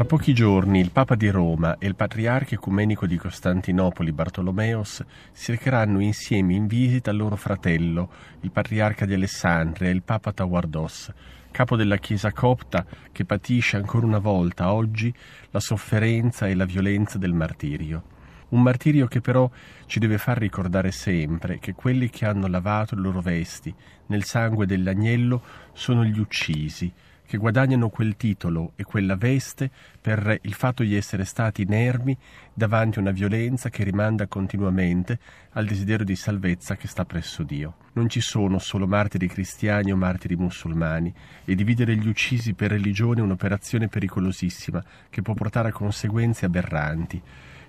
Fra pochi giorni il Papa di Roma e il Patriarca Ecumenico di Costantinopoli Bartolomeos si recheranno insieme in visita al loro fratello, il Patriarca di Alessandria, il Papa Tawardos, capo della Chiesa copta che patisce ancora una volta oggi la sofferenza e la violenza del martirio. Un martirio che però ci deve far ricordare sempre che quelli che hanno lavato le loro vesti nel sangue dell'agnello sono gli uccisi, che guadagnano quel titolo e quella veste per il fatto di essere stati inermi davanti a una violenza che rimanda continuamente al desiderio di salvezza che sta presso Dio. Non ci sono solo martiri cristiani o martiri musulmani e dividere gli uccisi per religione è un'operazione pericolosissima che può portare a conseguenze aberranti.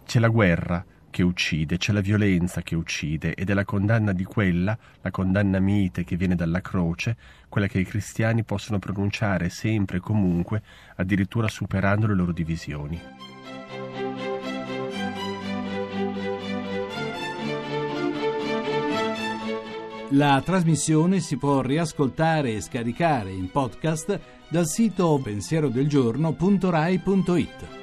C'è la guerra, che uccide, c'è la violenza che uccide ed è la condanna di quella, la condanna mite che viene dalla croce, quella che i cristiani possono pronunciare sempre e comunque, addirittura superando le loro divisioni. La trasmissione si può riascoltare e scaricare in podcast dal sito pensierodelgiorno.rai.it.